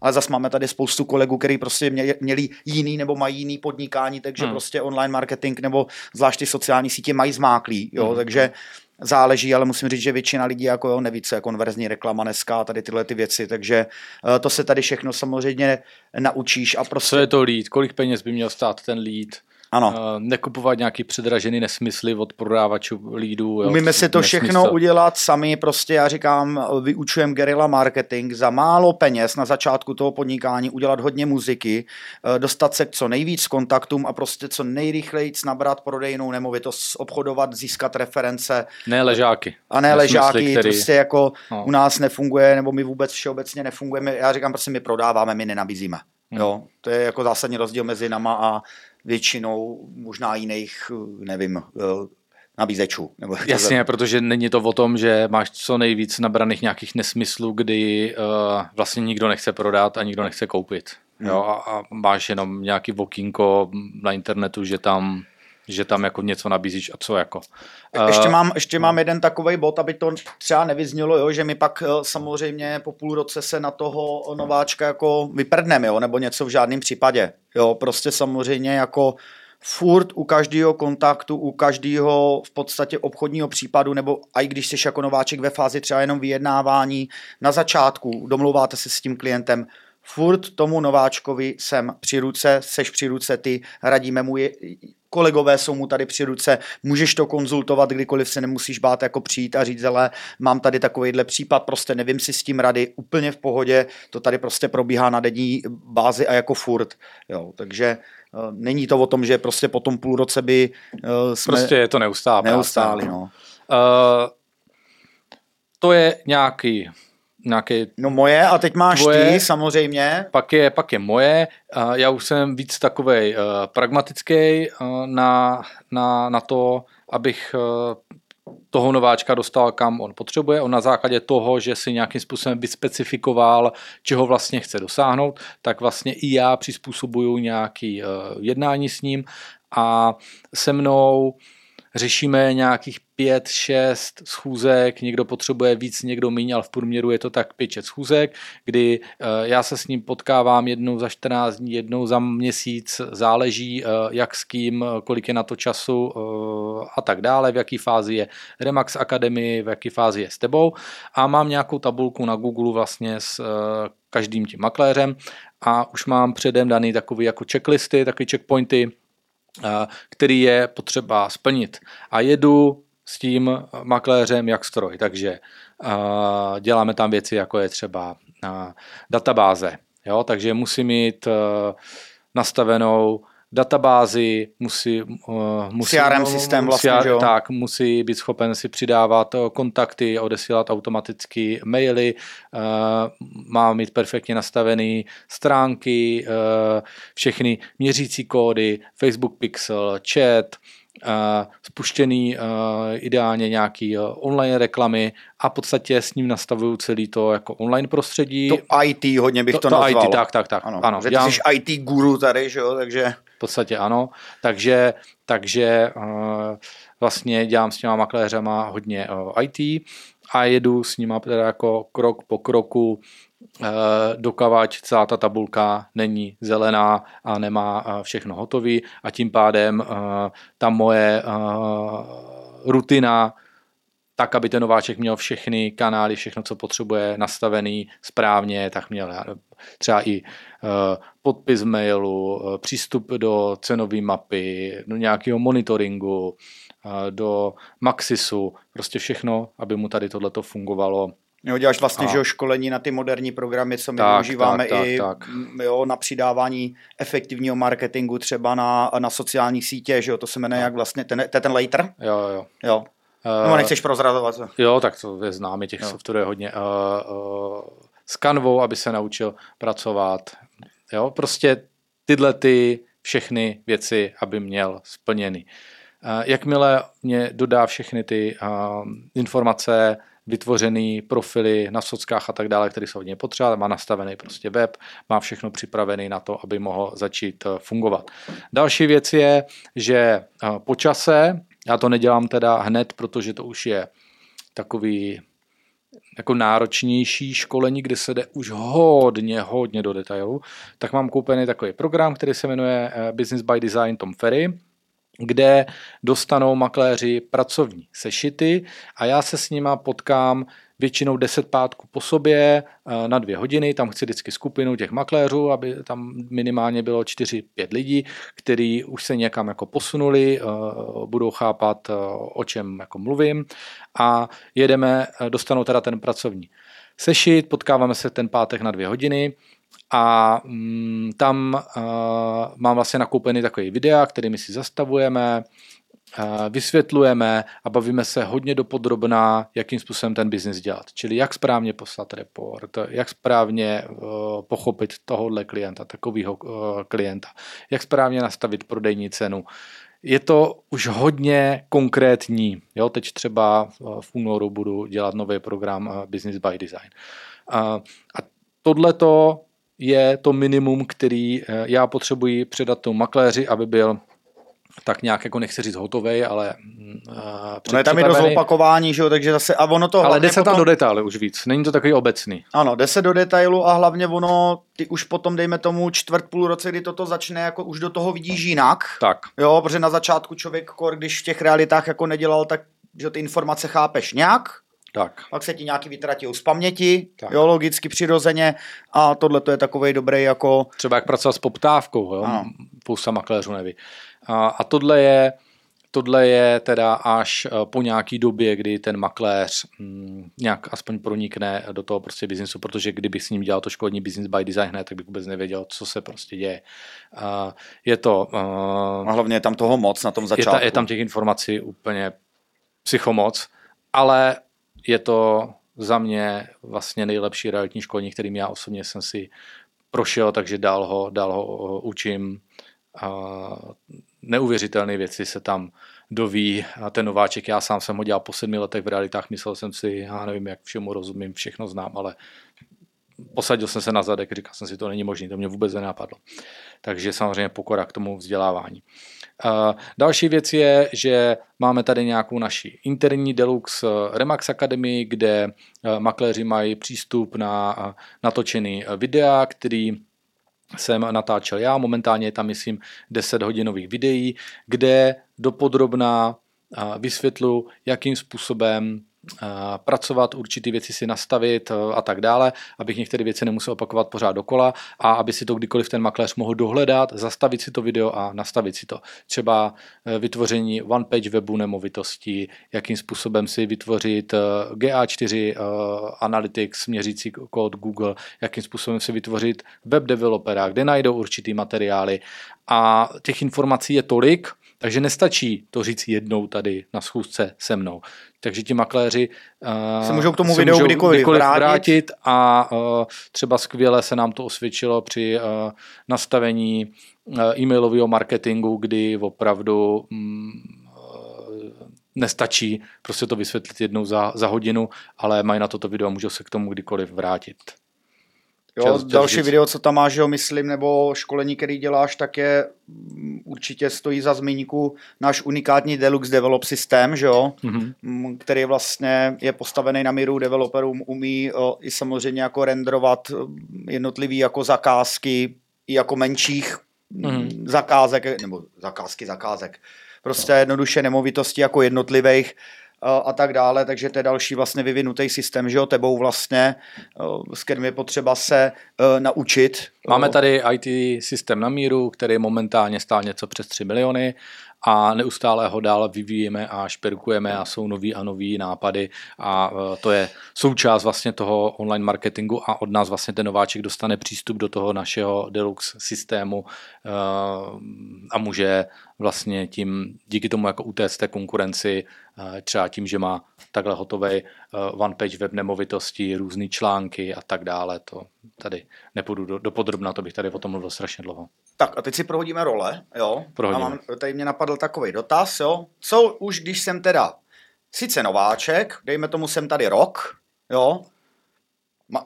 ale zase máme tady spoustu kolegů, kteří prostě měli jiný nebo mají jiný podnikání, takže hmm. prostě online marketing nebo zvlášť ty sociální sítě mají zmáklý, jo, hmm. takže záleží, ale musím říct, že většina lidí jako jo, neví, co je konverzní reklama dneska, tady tyhle ty věci, takže uh, to se tady všechno samozřejmě naučíš a prostě... Co je to lead? Kolik peněz by měl stát ten lead? Ano. Uh, nekupovat nějaký předražený nesmysly od prodávačů lídů. Umíme si to nesmysl. všechno udělat sami, prostě já říkám, vyučujem guerilla marketing za málo peněz na začátku toho podnikání, udělat hodně muziky, uh, dostat se k co nejvíc kontaktům a prostě co nejrychleji nabrat prodejnou nemovitost, obchodovat, získat reference. Ne ležáky. A ne nesmysly, ležáky, který... prostě jako no. u nás nefunguje, nebo my vůbec všeobecně nefungujeme. Já říkám, prostě my prodáváme, my nenabízíme. Hmm. Jo, to je jako zásadní rozdíl mezi nama a většinou možná jiných, nevím, eh, nabízečů. Nebo Jasně, protože není to o tom, že máš co nejvíc nabraných nějakých nesmyslů, kdy uh, vlastně nikdo nechce prodat a nikdo nechce koupit. Hmm. Jo, a, a máš jenom nějaký vokínko na internetu, že tam že tam jako něco nabízíš a co jako. Ještě eh, mám, ještě mám jeden takový bod, aby to třeba nevyznělo, jo, že my pak eh, samozřejmě po půl roce se na toho nováčka jako vyprdneme, jo, nebo něco v žádném případě. Jo, prostě samozřejmě jako furt u každého kontaktu, u každého v podstatě obchodního případu, nebo i když jsi jako nováček ve fázi třeba jenom vyjednávání na začátku, domluváte se s tím klientem, furt tomu nováčkovi jsem při ruce, seš při ruce ty, radíme mu, je, kolegové jsou mu tady při ruce, můžeš to konzultovat, kdykoliv se nemusíš bát jako přijít a říct, ale mám tady takovýhle případ, prostě nevím si s tím rady, úplně v pohodě, to tady prostě probíhá na denní bázi a jako furt, jo, takže uh, není to o tom, že prostě po tom půl roce by uh, jsme... Prostě je to neustále. Neustále, no. Uh, to je nějaký nějaký... No moje a teď máš tvoje, ty samozřejmě. Pak je, pak je moje. Já už jsem víc takový uh, pragmatický uh, na, na, na to, abych uh, toho nováčka dostal, kam on potřebuje. On na základě toho, že si nějakým způsobem vyspecifikoval, čeho vlastně chce dosáhnout, tak vlastně i já přizpůsobuju nějaký jednání s ním a se mnou řešíme nějakých pět, šest schůzek, někdo potřebuje víc, někdo méně, ale v průměru je to tak pět, šest schůzek, kdy já se s ním potkávám jednou za 14 dní, jednou za měsíc, záleží jak s kým, kolik je na to času a tak dále, v jaký fázi je Remax Academy, v jaký fázi je s tebou. A mám nějakou tabulku na Google vlastně s každým tím makléřem a už mám předem daný takový jako checklisty, takový checkpointy, který je potřeba splnit. A jedu s tím makléřem jak stroj, takže děláme tam věci, jako je třeba databáze. Jo? Takže musí mít nastavenou databázi, musí, uh, musí CRM systém vlastně, CR, jo? Tak, musí být schopen si přidávat eh, kontakty, odesílat automaticky maily, uh, má mít perfektně nastavené stránky, uh, všechny měřící kódy, Facebook Pixel, chat, spuštěný ideálně nějaký online reklamy a v podstatě s ním nastavuju celý to jako online prostředí. To IT hodně bych to, to, to nazval. IT, tak, tak, tak. Ano, ano. Že ty já... jsi IT guru tady, že jo, takže... V podstatě ano, takže, takže vlastně dělám s těma makléřema hodně IT a jedu s nima teda jako krok po kroku Eh, dokavať celá ta tabulka není zelená a nemá eh, všechno hotový. A tím pádem eh, ta moje rutina tak, aby ten nováček měl všechny kanály, všechno, co potřebuje, nastavený správně, tak měl třeba i podpis mailu, přístup do cenové mapy, do nějakého monitoringu, do Maxisu, prostě všechno, aby mu tady tohleto fungovalo Jo, děláš vlastně a... že jo, školení na ty moderní programy, co my tak, využíváme tak, i tak, tak. Jo, na přidávání efektivního marketingu třeba na, na sociální sítě, že jo, to se jmenuje jak vlastně, ten, to je ten later? Jo, jo. jo. Uh, no, nechceš prozrazovat. Jo, tak to je známý, těch softwarů je hodně. Uh, uh, s Canvou, aby se naučil pracovat. Jo, prostě tyhle ty všechny věci, aby měl splněny. Uh, jakmile mě dodá všechny ty uh, informace, vytvořený profily na sockách a tak dále, které jsou hodně potřeba, má nastavený prostě web, má všechno připravený na to, aby mohl začít eh, fungovat. Další věc je, že eh, po čase, já to nedělám teda hned, protože to už je takový jako náročnější školení, kde se jde už hodně, hodně do detailu, tak mám koupený takový program, který se jmenuje eh, Business by Design Tom Ferry kde dostanou makléři pracovní sešity a já se s nima potkám většinou 10 pátků po sobě eh, na dvě hodiny, tam chci vždycky skupinu těch makléřů, aby tam minimálně bylo 4-5 lidí, kteří už se někam jako posunuli, eh, budou chápat, eh, o čem jako mluvím a jedeme, dostanou teda ten pracovní sešit, potkáváme se ten pátek na dvě hodiny, a mm, tam uh, mám vlastně nakoupený takový videa, kterými si zastavujeme, uh, vysvětlujeme a bavíme se hodně dopodrobná, jakým způsobem ten biznis dělat. Čili jak správně poslat report, jak správně uh, pochopit tohohle klienta, takového uh, klienta, jak správně nastavit prodejní cenu. Je to už hodně konkrétní. Jo, teď třeba v únoru budu dělat nový program Business by Design. A tohleto je to minimum, který eh, já potřebuji předat tomu makléři, aby byl tak nějak jako nechci říct hotový, ale uh, no je tam i dost opakování, že jo, takže zase a ono to Ale jde se potom... tam do detailu už víc, není to takový obecný. Ano, jde se do detailu a hlavně ono, ty už potom dejme tomu čtvrt půl roce, kdy toto začne, jako už do toho vidíš jinak. Tak. Jo, protože na začátku člověk, když v těch realitách jako nedělal, tak že ty informace chápeš nějak, tak. Pak se ti nějaký vytratí z paměti, tak. jo, logicky přirozeně a tohle to je takový dobrý jako... Třeba jak pracovat s poptávkou, jo? Ano. Pousta makléřů neví. A, a tohle je tohle je teda až eh, po nějaký době, kdy ten makléř hm, nějak aspoň pronikne do toho prostě biznisu, protože kdyby s ním dělal to školní business by design hned, tak bych vůbec nevěděl, co se prostě děje. Uh, je to... Uh, a hlavně je tam toho moc na tom začátku. Je, ta, je tam těch informací úplně psychomoc, ale je to za mě vlastně nejlepší realitní školní, kterým já osobně jsem si prošel, takže dál ho, dál ho učím. A neuvěřitelné věci se tam doví. A ten nováček, já sám jsem ho dělal po sedmi letech v realitách, myslel jsem si, já nevím, jak všemu rozumím, všechno znám, ale posadil jsem se na zadek, říkal jsem si, to není možné, to mě vůbec nenapadlo. Takže samozřejmě pokora k tomu vzdělávání. Další věc je, že máme tady nějakou naši interní Deluxe Remax Academy, kde makléři mají přístup na natočený videa, který jsem natáčel já, momentálně je tam, myslím, 10 hodinových videí, kde dopodrobná vysvětlu, jakým způsobem pracovat, určitý věci si nastavit a tak dále, abych některé věci nemusel opakovat pořád dokola a aby si to kdykoliv ten makléř mohl dohledat, zastavit si to video a nastavit si to. Třeba e, vytvoření one page webu nemovitosti, jakým způsobem si vytvořit e, GA4 e, Analytics, měřící kód Google, jakým způsobem si vytvořit web developera, kde najdou určitý materiály a těch informací je tolik, takže nestačí to říct jednou tady na schůzce se mnou. Takže ti makléři se můžou k tomu se videu kdykoliv, kdykoliv vrátit. vrátit a uh, třeba skvěle se nám to osvědčilo při uh, nastavení uh, e-mailového marketingu, kdy opravdu um, nestačí prostě to vysvětlit jednou za, za hodinu, ale mají na toto video a můžou se k tomu kdykoliv vrátit. Jo, čas, čas další říct. video, co tam máš, jo, myslím, nebo školení, který děláš, tak je mm, určitě stojí za zmínku náš unikátní Deluxe Develop systém, že jo, mm-hmm. který vlastně je postavený na míru developerům, umí o, i samozřejmě jako renderovat jednotlivý jako zakázky, i jako menších mm-hmm. zakázek, nebo zakázky zakázek, prostě jednoduše nemovitosti jako jednotlivých a tak dále, takže to je další vlastně vyvinutý systém, že jo, tebou vlastně, s kterým je potřeba se naučit. Máme tady IT systém na míru, který momentálně stál něco přes 3 miliony a neustále ho dál vyvíjíme a šperkujeme a jsou nový a nový nápady a to je součást vlastně toho online marketingu a od nás vlastně ten nováček dostane přístup do toho našeho deluxe systému a může vlastně tím, díky tomu jako utéct té konkurenci, e, třeba tím, že má takhle hotový one page web nemovitosti, různé články a tak dále, to tady nepůjdu do, do podrobna, to bych tady o tom mluvil strašně dlouho. Tak a teď si prohodíme role, jo. Prohodíme. A mám, tady mě napadl takový dotaz, jo. Co už když jsem teda sice nováček, dejme tomu jsem tady rok, jo,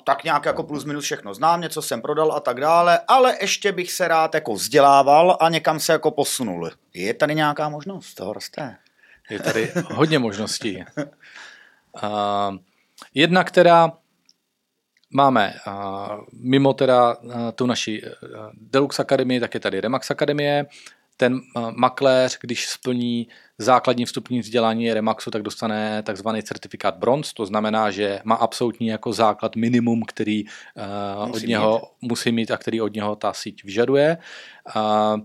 tak nějak jako plus minus všechno znám, něco jsem prodal a tak dále, ale ještě bych se rád jako vzdělával a někam se jako posunul. Je tady nějaká možnost, to roste? Je tady hodně možností. Uh, jedna, která máme uh, mimo teda uh, tu naši uh, Deluxe Akademii, tak je tady Remax Akademie. Ten uh, makléř, když splní základní vstupní vzdělání Remaxu, tak dostane takzvaný certifikát bronz, to znamená, že má absolutní jako základ minimum, který uh, musí od něho mít. musí mít a který od něho ta síť vyžaduje. Uh,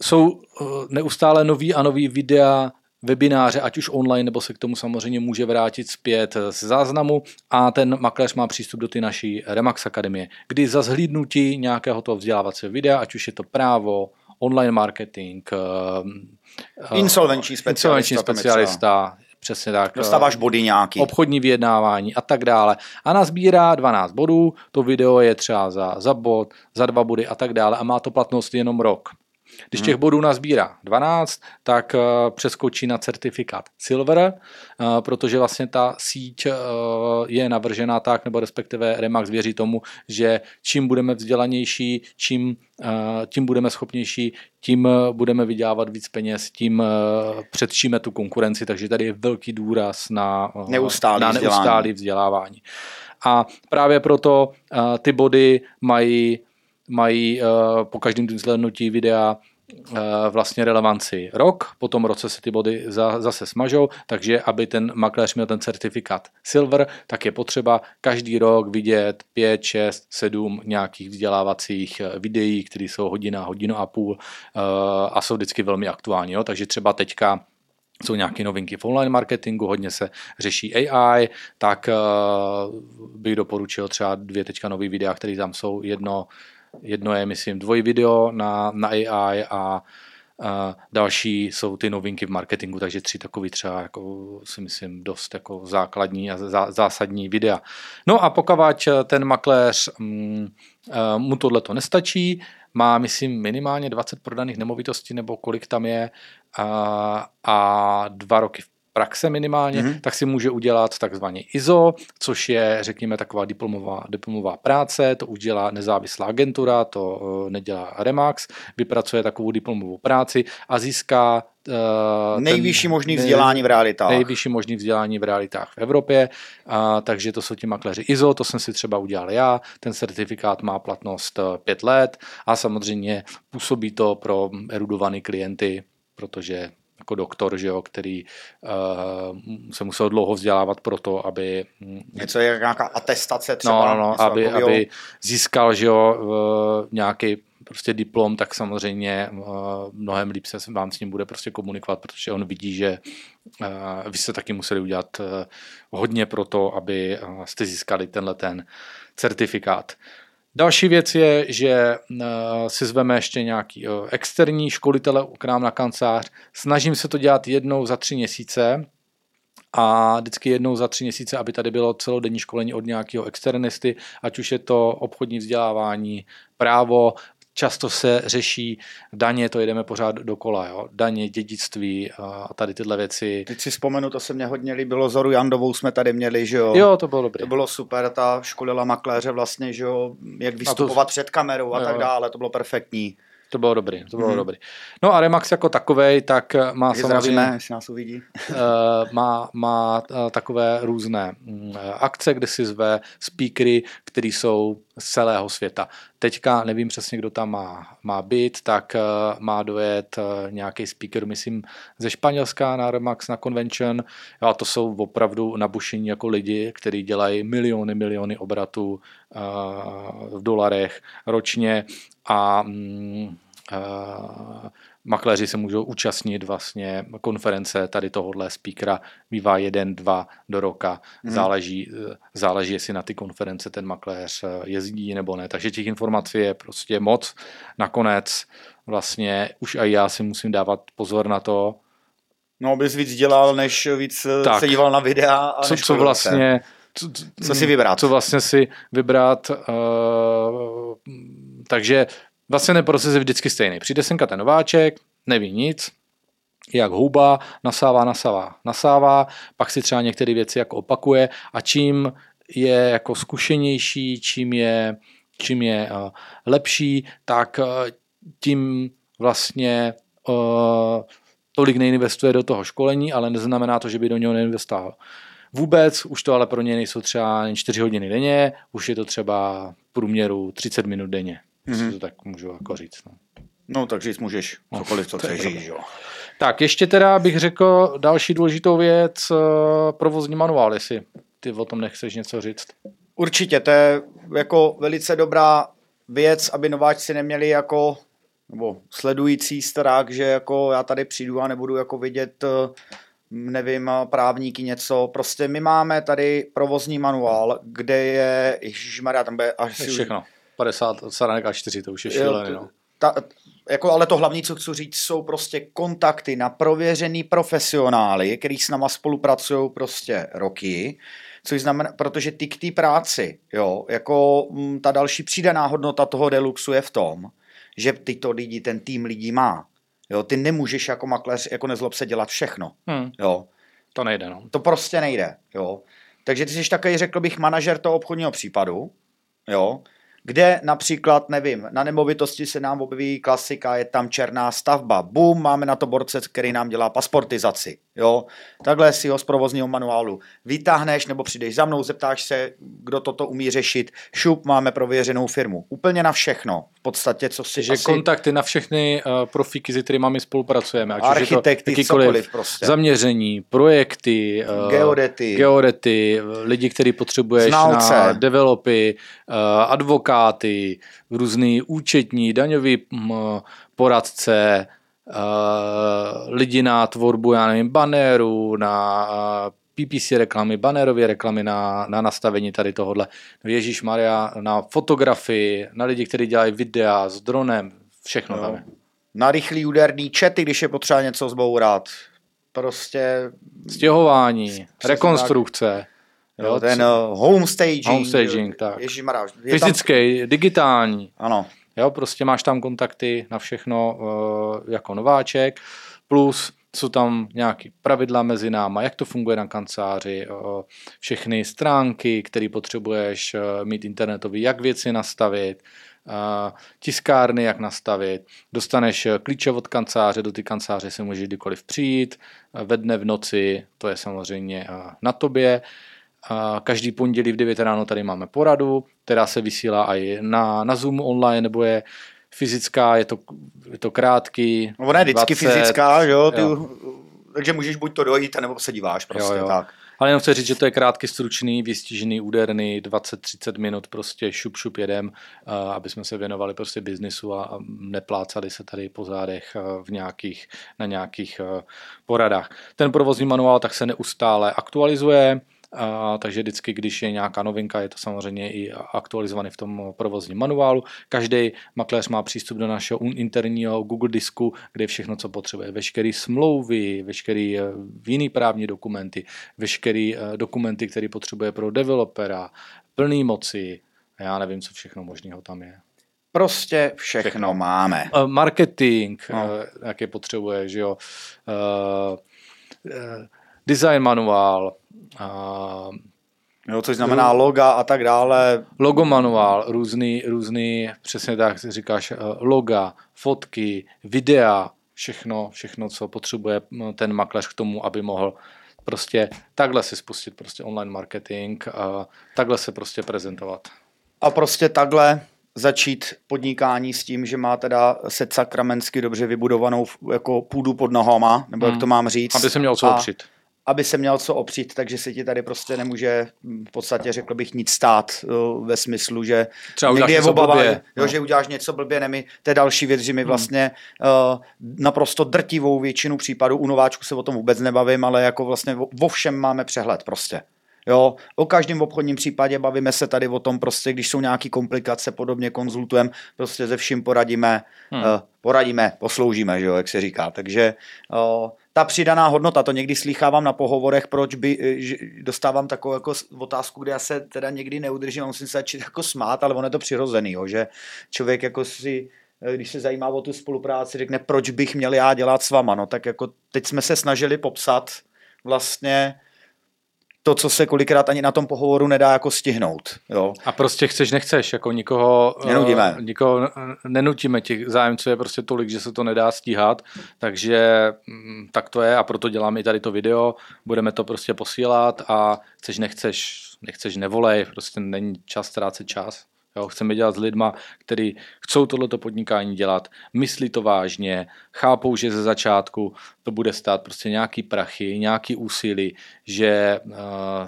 jsou neustále nový a nový videa webináře, ať už online, nebo se k tomu samozřejmě může vrátit zpět z záznamu a ten makléř má přístup do ty naší Remax Akademie, kdy za zhlídnutí nějakého toho vzdělávacího videa, ať už je to právo, online marketing, eh, eh, insolvenční specialista, insolvenční specialista přesně tak. Dostáváš body nějaký. Obchodní vyjednávání a tak dále. A nazbírá 12 bodů, to video je třeba za, za bod, za dva body a tak dále a má to platnost jenom rok. Když těch bodů nazbírá 12, tak eh, přeskočí na certifikát Silver, eh, protože vlastně ta síť eh, je navržená tak, nebo respektive Remax věří tomu, že čím budeme vzdělanější, čím, tím budeme schopnější, tím budeme vydělávat víc peněz, tím předčíme tu konkurenci, takže tady je velký důraz na neustálý, na neustálý vzdělávání. A právě proto ty body mají mají po každém zhlédnutí videa Eh, vlastně relevanci rok, po tom roce se ty body za, zase smažou, takže aby ten makléř měl ten certifikát Silver, tak je potřeba každý rok vidět 5, 6, 7 nějakých vzdělávacích eh, videí, které jsou hodina, hodinu a půl eh, a jsou vždycky velmi aktuální. Jo? Takže třeba teďka jsou nějaké novinky v online marketingu, hodně se řeší AI, tak bych doporučil třeba dvě teďka nové videa, které tam jsou. Jedno Jedno je, myslím, dvoj video na, na AI a a další jsou ty novinky v marketingu, takže tři takový třeba jako si myslím dost jako základní a zá, zásadní videa. No a pokud ten makléř mm, mu tohle to nestačí, má myslím minimálně 20 prodaných nemovitostí nebo kolik tam je a, a dva roky v praxe minimálně, mm-hmm. tak si může udělat takzvaně ISO, což je, řekněme, taková diplomová, diplomová práce, to už dělá nezávislá agentura, to uh, nedělá Remax, vypracuje takovou diplomovou práci a získá Uh, nejvyšší možný vzdělání v realitách. Nejvyšší možný vzdělání v realitách v Evropě, uh, takže to jsou ti makléři ISO, to jsem si třeba udělal já, ten certifikát má platnost pět let a samozřejmě působí to pro erudované klienty, protože jako doktor, že jo, který uh, se musel dlouho vzdělávat pro to, aby... Něco je nějaká atestace třeba. No, no, no aby, aby získal, že jo, uh, nějaký prostě diplom, tak samozřejmě uh, mnohem líp se vám s ním bude prostě komunikovat, protože on vidí, že uh, vy jste taky museli udělat uh, hodně pro to, aby uh, jste získali tenhle ten certifikát. Další věc je, že uh, si zveme ještě nějaký uh, externí školitele k nám na kancelář. Snažím se to dělat jednou za tři měsíce, a vždycky jednou za tři měsíce, aby tady bylo celodenní školení od nějakého externisty, ať už je to obchodní vzdělávání, právo, často se řeší daně, to jedeme pořád dokola, jo? daně, dědictví a tady tyhle věci. Teď si vzpomenu, to se mě hodně líbilo, Zoru Jandovou jsme tady měli, že jo? Jo, to bylo dobré. To bylo super, ta školila makléře vlastně, že jo, jak vystupovat to... před kamerou a jo. tak dále, to bylo perfektní. To bylo dobrý, to bylo hmm. dobrý. No a Remax jako takový, tak má Je samozřejmě... jestli nás uvidí. uh, má, má uh, takové různé uh, akce, kde si zve speakery, který jsou z celého světa. Teďka nevím přesně, kdo tam má, má být, tak uh, má dojet uh, nějaký speaker, myslím, ze Španělska na Remax, na convention. A to jsou opravdu nabušení jako lidi, kteří dělají miliony, miliony obratů uh, v dolarech ročně a uh, makléři se můžou účastnit vlastně konference tady tohohle speakera, bývá jeden, dva do roka, hmm. záleží, záleží, jestli na ty konference ten makléř eh, jezdí nebo ne, takže těch informací je prostě moc. Nakonec vlastně už i já si musím dávat pozor na to, No, bys víc dělal, než víc eh, tak, se díval na videa. A co, co vlastně, co, co si vybrat. Co vlastně si vybrat. Uh, takže Vlastně ten proces je vždycky stejný. Přijde senka ten nováček, neví nic, jak houba, nasává, nasává, nasává, pak si třeba některé věci jako opakuje a čím je jako zkušenější, čím je, čím je uh, lepší, tak uh, tím vlastně uh, tolik neinvestuje do toho školení, ale neznamená to, že by do něho neinvestoval. Vůbec, už to ale pro ně nejsou třeba 4 hodiny denně, už je to třeba v průměru 30 minut denně mm-hmm. to tak můžu jako říct. No. No, takže můžeš no, cokoliv, co chceš říct, jo. Tak, ještě teda bych řekl další důležitou věc, eh, provozní manuál, jestli ty o tom nechceš něco říct. Určitě, to je jako velice dobrá věc, aby nováčci neměli jako, nebo sledující starák, že jako já tady přijdu a nebudu jako vidět eh, nevím, právníky něco. Prostě my máme tady provozní manuál, kde je, ježišmarja, tam bude až... Všechno. 50, Saranek a 4, to už je šílený, no. Ta, jako, ale to hlavní, co chci říct, jsou prostě kontakty na prověřený profesionály, který s náma spolupracují prostě roky, což znamená, protože ty k té práci, jo, jako m, mm, ta další přidaná hodnota toho deluxu je v tom, že tyto lidi, ten tým lidí má. Jo, ty nemůžeš jako makléř, jako nezlob se dělat všechno. Hmm. Jo. To nejde, no. To prostě nejde, jo. Takže ty jsi takový, řekl bych, manažer toho obchodního případu, jo, kde například, nevím, na nemovitosti se nám objeví klasika, je tam černá stavba, bum, máme na to borce, který nám dělá pasportizaci, jo, takhle si ho z provozního manuálu vytáhneš nebo přijdeš za mnou, zeptáš se, kdo toto umí řešit, šup, máme prověřenou firmu, úplně na všechno, v podstatě, co si Že asi... kontakty na všechny uh, profíky, s kterými spolupracujeme, ať Architekty, už je to cokoliv prostě. Zaměření, projekty, uh, geodety, geodety lidi, který potřebuješ Znalce. na developy, uh, advokáty, různý účetní, daňový hm, poradce, lidi na tvorbu, já nevím, banéru, na PPC reklamy, banerové reklamy na, na nastavení tady tohohle. Ježíš Maria, na fotografii, na lidi, kteří dělají videa s dronem, všechno no. tam je. Na rychlý úderný čety, když je potřeba něco zbourat. Prostě... Stěhování, rekonstrukce. Tak. Jo, ten uh, home staging. Home staging, tak. Ježišmarja. Fyzický, tam... digitální. Ano. Jo, prostě máš tam kontakty na všechno uh, jako nováček, plus jsou tam nějaké pravidla mezi náma, jak to funguje na kanceláři, všechny stránky, které potřebuješ mít internetový, jak věci nastavit, tiskárny, jak nastavit. Dostaneš klíče od kanceláře, do ty kanceláře se můžeš kdykoliv přijít, ve dne, v noci, to je samozřejmě na tobě. Každý pondělí v 9 ráno tady máme poradu, která se vysílá i na, na Zoom online, nebo je fyzická, je to, je to krátký. No, ona je vždycky 20, fyzická, jo, ty, jo. takže můžeš buď to dojít, nebo se díváš prostě jo, jo. tak. Ale jenom chci říct, že to je krátký, stručný, vystižený, úderný, 20-30 minut prostě šup, šup jedem, aby jsme se věnovali prostě biznisu a neplácali se tady po zádech v nějakých, na nějakých poradách. Ten provozní manuál tak se neustále aktualizuje, a, takže vždycky, když je nějaká novinka, je to samozřejmě i aktualizovaný v tom provozním manuálu. Každý makléř má přístup do našeho interního Google disku, kde je všechno, co potřebuje. Veškeré smlouvy, veškeré eh, jiný právní dokumenty, veškeré eh, dokumenty, které potřebuje pro developera, plný moci, já nevím, co všechno možného tam je. Prostě všechno, všechno. máme. Eh, marketing, no. jaké potřebuje, že jo. Design manuál, a Jo, což znamená loga a tak dále. Logo manuál, různý, různý, přesně tak říkáš, eh, loga, fotky, videa, všechno, všechno, co potřebuje hm, ten makléř k tomu, aby mohl prostě takhle si spustit prostě online marketing a takhle se prostě prezentovat. A prostě takhle začít podnikání s tím, že má teda set sakramensky dobře vybudovanou jako půdu pod nohama, nebo hmm. jak to mám říct. Aby se měl co opřít aby se měl co opřít, takže se ti tady prostě nemůže v podstatě, řekl bych, nic stát ve smyslu, že Třeba někdy je obava, blbě, jo, no. že uděláš něco blbě, nemi, to je další věc, že my hmm. vlastně uh, naprosto drtivou většinu případů, u nováčku se o tom vůbec nebavím, ale jako vlastně vo všem máme přehled prostě. Jo, o každém obchodním případě bavíme se tady o tom, prostě, když jsou nějaké komplikace, podobně konzultujeme, prostě ze vším poradíme, hmm. uh, poradíme, posloužíme, že jo, jak se říká. Takže uh, ta přidaná hodnota, to někdy slýchávám na pohovorech, proč by, eh, dostávám takovou jako otázku, kde já se teda někdy neudržím, musím se začít jako smát, ale on je to přirozený, jo, že člověk jako si když se zajímá o tu spolupráci, řekne, proč bych měl já dělat s váma. No tak jako teď jsme se snažili popsat vlastně to, co se kolikrát ani na tom pohovoru nedá jako stihnout. Jo. A prostě chceš, nechceš, jako nikoho, Nenudíme. Uh, nikoho nenutíme, těch zájemců je prostě tolik, že se to nedá stíhat, takže mm, tak to je a proto děláme i tady to video, budeme to prostě posílat a chceš, nechceš, nechceš, nevolej, prostě není čas ztrácet čas. Jo, chceme dělat s lidma, kteří chcou tohleto podnikání dělat, myslí to vážně, chápou, že ze začátku to bude stát prostě nějaký prachy, nějaký úsilí, že uh,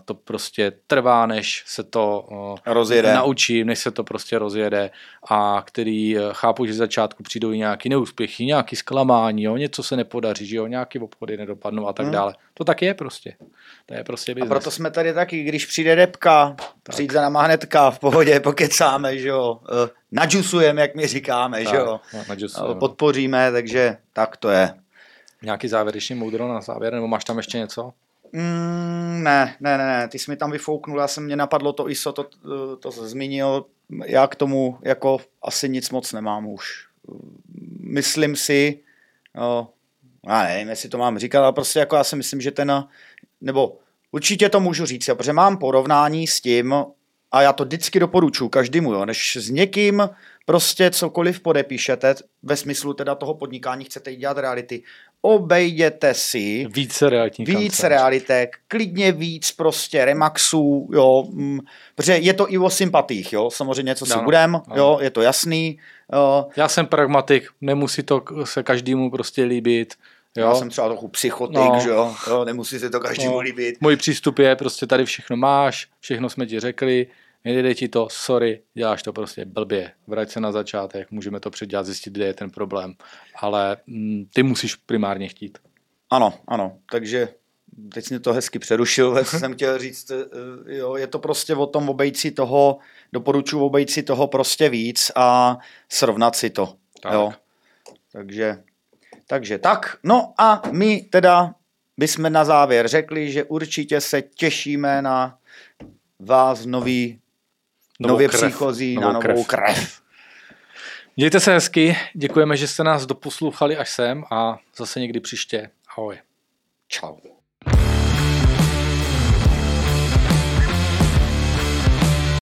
to prostě trvá, než se to uh, rozjede. naučí, než se to prostě rozjede a který uh, chápou, že ze začátku přijdou nějaký neúspěchy, nějaký zklamání, jo, něco se nepodaří, že jo, nějaký obchody nedopadnou a tak hmm. dále. To tak je prostě. To je prostě business. A proto jsme tady taky, když přijde depka, přijde za náma hnedka, v pohodě, pokecáme, že jo, nadžusujeme, jak my říkáme, tak, že jo, no. podpoříme, takže tak to je. Nějaký závěrečný moudro na závěr, nebo máš tam ještě něco? Mm, ne, ne, ne, ne, ty jsi mi tam vyfouknul, já jsem mě napadlo to ISO, to, to, to zmínil, já k tomu jako asi nic moc nemám už. Myslím si, no, já nevím, jestli to mám říkat, ale prostě jako já si myslím, že ten, nebo určitě to můžu říct, protože mám porovnání s tím, a já to vždycky doporučuji každému, jo, než s někým prostě cokoliv podepíšete, ve smyslu teda toho podnikání chcete dělat reality, obejděte si více realitních víc realitek, klidně víc prostě remaxů, jo, m, protože je to i o sympatích, jo, samozřejmě co si no, budem, no. jo, je to jasný. Jo. Já jsem pragmatik, nemusí to se každému prostě líbit, Jo? Já jsem třeba trochu psychotik, no. že jo? jo, nemusí se to každému no. líbit. Můj přístup je prostě tady všechno máš, všechno jsme ti řekli, nejde ti to, sorry, děláš to prostě blbě, vrať se na začátek, můžeme to předělat, zjistit, kde je ten problém, ale mm, ty musíš primárně chtít. Ano, ano, takže teď mě to hezky přerušil, jsem chtěl říct, eh, jo, je to prostě o tom obejít si toho, doporučuji obejít si toho prostě víc a srovnat si to. Tak. Jo. Takže, takže tak, no a my teda bychom na závěr řekli, že určitě se těšíme na vás nový novou nově krev. příchozí novou na novou krev. krev. Mějte se hezky, děkujeme, že jste nás doposlouchali až sem a zase někdy příště. Ahoj. Čau.